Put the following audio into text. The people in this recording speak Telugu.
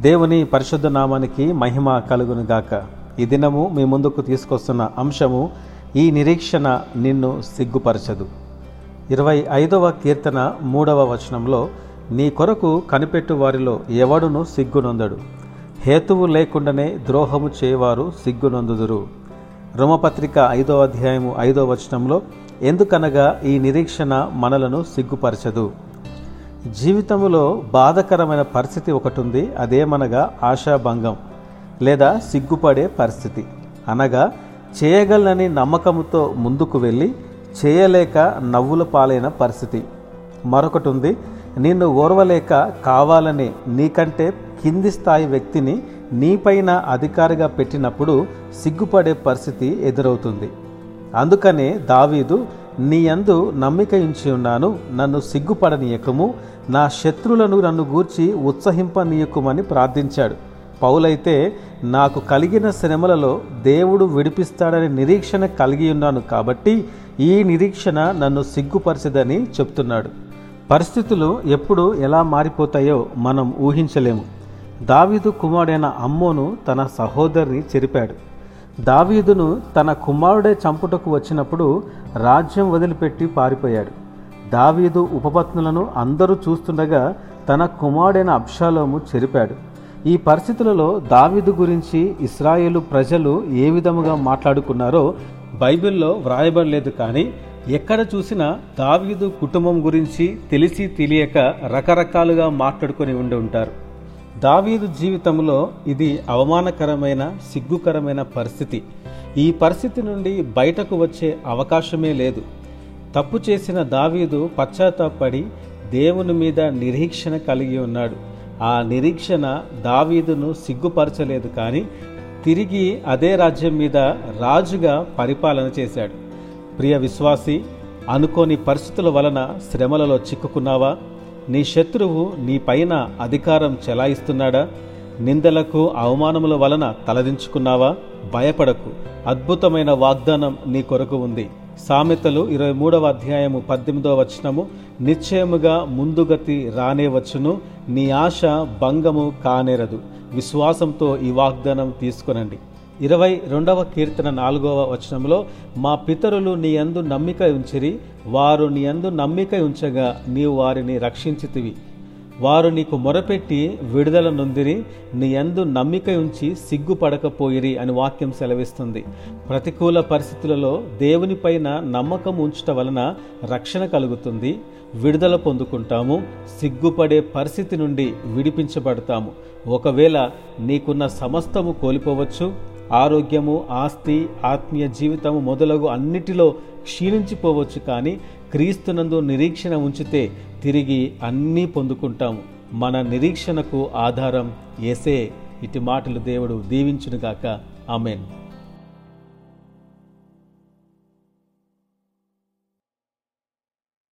దేవుని పరిశుద్ధ నామానికి మహిమ కలుగును గాక ఈ దినము మీ ముందుకు తీసుకొస్తున్న అంశము ఈ నిరీక్షణ నిన్ను సిగ్గుపరచదు. ఇరవై ఐదవ కీర్తన మూడవ వచనంలో నీ కొరకు కనిపెట్టు వారిలో ఎవడును సిగ్గునొందడు. హేతువు లేకుండానే ద్రోహము చేయవారు సిగ్గునొందుదురు. రోమపత్రిక ఐదో అధ్యాయము ఐదో వచనంలో ఎందుకనగా ఈ నిరీక్షణ మనలను సిగ్గుపరచదు? జీవితంలో బాధకరమైన పరిస్థితి ఒకటి ఉంది అదేమనగా ఆశాభంగం లేదా సిగ్గుపడే పరిస్థితి. అనగా చేయగలనని నమ్మకంతో ముందుకు వెళ్ళి చేయలేక నవ్వుల పాలైన పరిస్థితి. మరొకటి ఉంది నిన్ను ఓర్వలేక కావాలని నీకంటే కింది స్థాయి వ్యక్తిని నీపైన అధికారిగా పెట్టినప్పుడు సిగ్గుపడే పరిస్థితి ఎదురవుతుంది. అందుకనే దావీదు నీ యందు నమ్మిక ఉంచి ఉన్నాను నన్ను సిగ్గుపడనీయకము నా శత్రులను నన్ను గూర్చి ఉత్సహింపనీయకుమని ప్రార్థించాడు. పౌలైతే నాకు కలిగిన శ్రమలలో దేవుడు విడిపిస్తాడనే నిరీక్షణ కలిగి ఉన్నాను కాబట్టి ఈ నిరీక్షణ నన్ను సిగ్గుపరచదని చెప్తున్నాడు. పరిస్థితులు ఎప్పుడు ఎలా మారిపోతాయో మనం ఊహించలేము. దావీదు కుమారుడైన అమ్మోను తన సహోదరిని చెరిపాడు. దావీదును తన కుమారుడే చంపుటకు వచ్చినప్పుడు రాజ్యం వదిలిపెట్టి పారిపోయాడు. దావీదు ఉపపత్నులను అందరూ చూస్తుండగా తన కుమారుడైన అబ్షాలోము చెరిపాడు. ఈ పరిస్థితులలో దావీదు గురించి ఇస్రాయేలు ప్రజలు ఏ విధముగా మాట్లాడుకున్నారో బైబిల్లో వ్రాయబడలేదు కానీ ఎక్కడ చూసినా దావీదు కుటుంబం గురించి తెలిసి తెలియక రకరకాలుగా మాట్లాడుకొని ఉండి ఉంటారు. దావీదు జీవితంలో ఇది అవమానకరమైన సిగ్గుకరమైన పరిస్థితి. ఈ పరిస్థితి నుండి బయటకు వచ్చే అవకాశమే లేదు. తప్పు చేసిన దావీదు పశ్చాత్తాపడి దేవుని మీద నిరీక్షణ కలిగి ఉన్నాడు. ఆ నిరీక్షణ దావీదును సిగ్గుపరచలేదు కానీ తిరిగి అదే రాజ్యం మీద రాజుగా పరిపాలన చేశాడు. ప్రియ విశ్వాసి అనుకోని పరిస్థితుల వలన శ్రమలలో చిక్కుకున్నావా? నీ శత్రువు నీ పైన అధికారం చెలాయిస్తున్నాడా? నిందలకు అవమానముల వలన తలదించుకున్నావా? భయపడకు. అద్భుతమైన వాగ్దానం నీ కొరకు ఉంది. సామెతలు ఇరవై మూడవ అధ్యాయము పద్దెనిమిదవ వచనము నిశ్చయముగా ముందుగతి రానే వచ్చును. నీ ఆశ భంగము కానేరదు. విశ్వాసంతో ఈ వాగ్దానం తీసుకునండి. ఇరవై రెండవ కీర్తన నాలుగవ వచనంలో మా పితరులు నీ యందు నమ్మిక ఉంచిరి వారు నీ యందు నమ్మిక ఉంచగా నీవు వారిని రక్షించితివి. వారు నీకు మొరపెట్టి విడుదల నొందిరి నీ యందు నమ్మిక ఉంచి సిగ్గుపడకపోయిరి అని వాక్యం సెలవిస్తుంది. ప్రతికూల పరిస్థితులలో దేవునిపైన నమ్మకం ఉంచట వలన రక్షణ కలుగుతుంది. విడుదల పొందుకుంటాము సిగ్గుపడే పరిస్థితి నుండి విడిపించబడతాము. ఒకవేళ నీకున్న సమస్తము కోల్పోవచ్చు ఆరోగ్యము ఆస్తి ఆత్మీయ జీవితము మొదలగు అన్నిటిలో క్షీణించిపోవచ్చు కానీ క్రీస్తునందు నిరీక్షణ ఉంచితే తిరిగి అన్నీ పొందుకుంటాము. మన నిరీక్షణకు ఆధారం ఏసే ఇటు మాటలు దేవుడు దీవించునుగాక. ఆమెన్.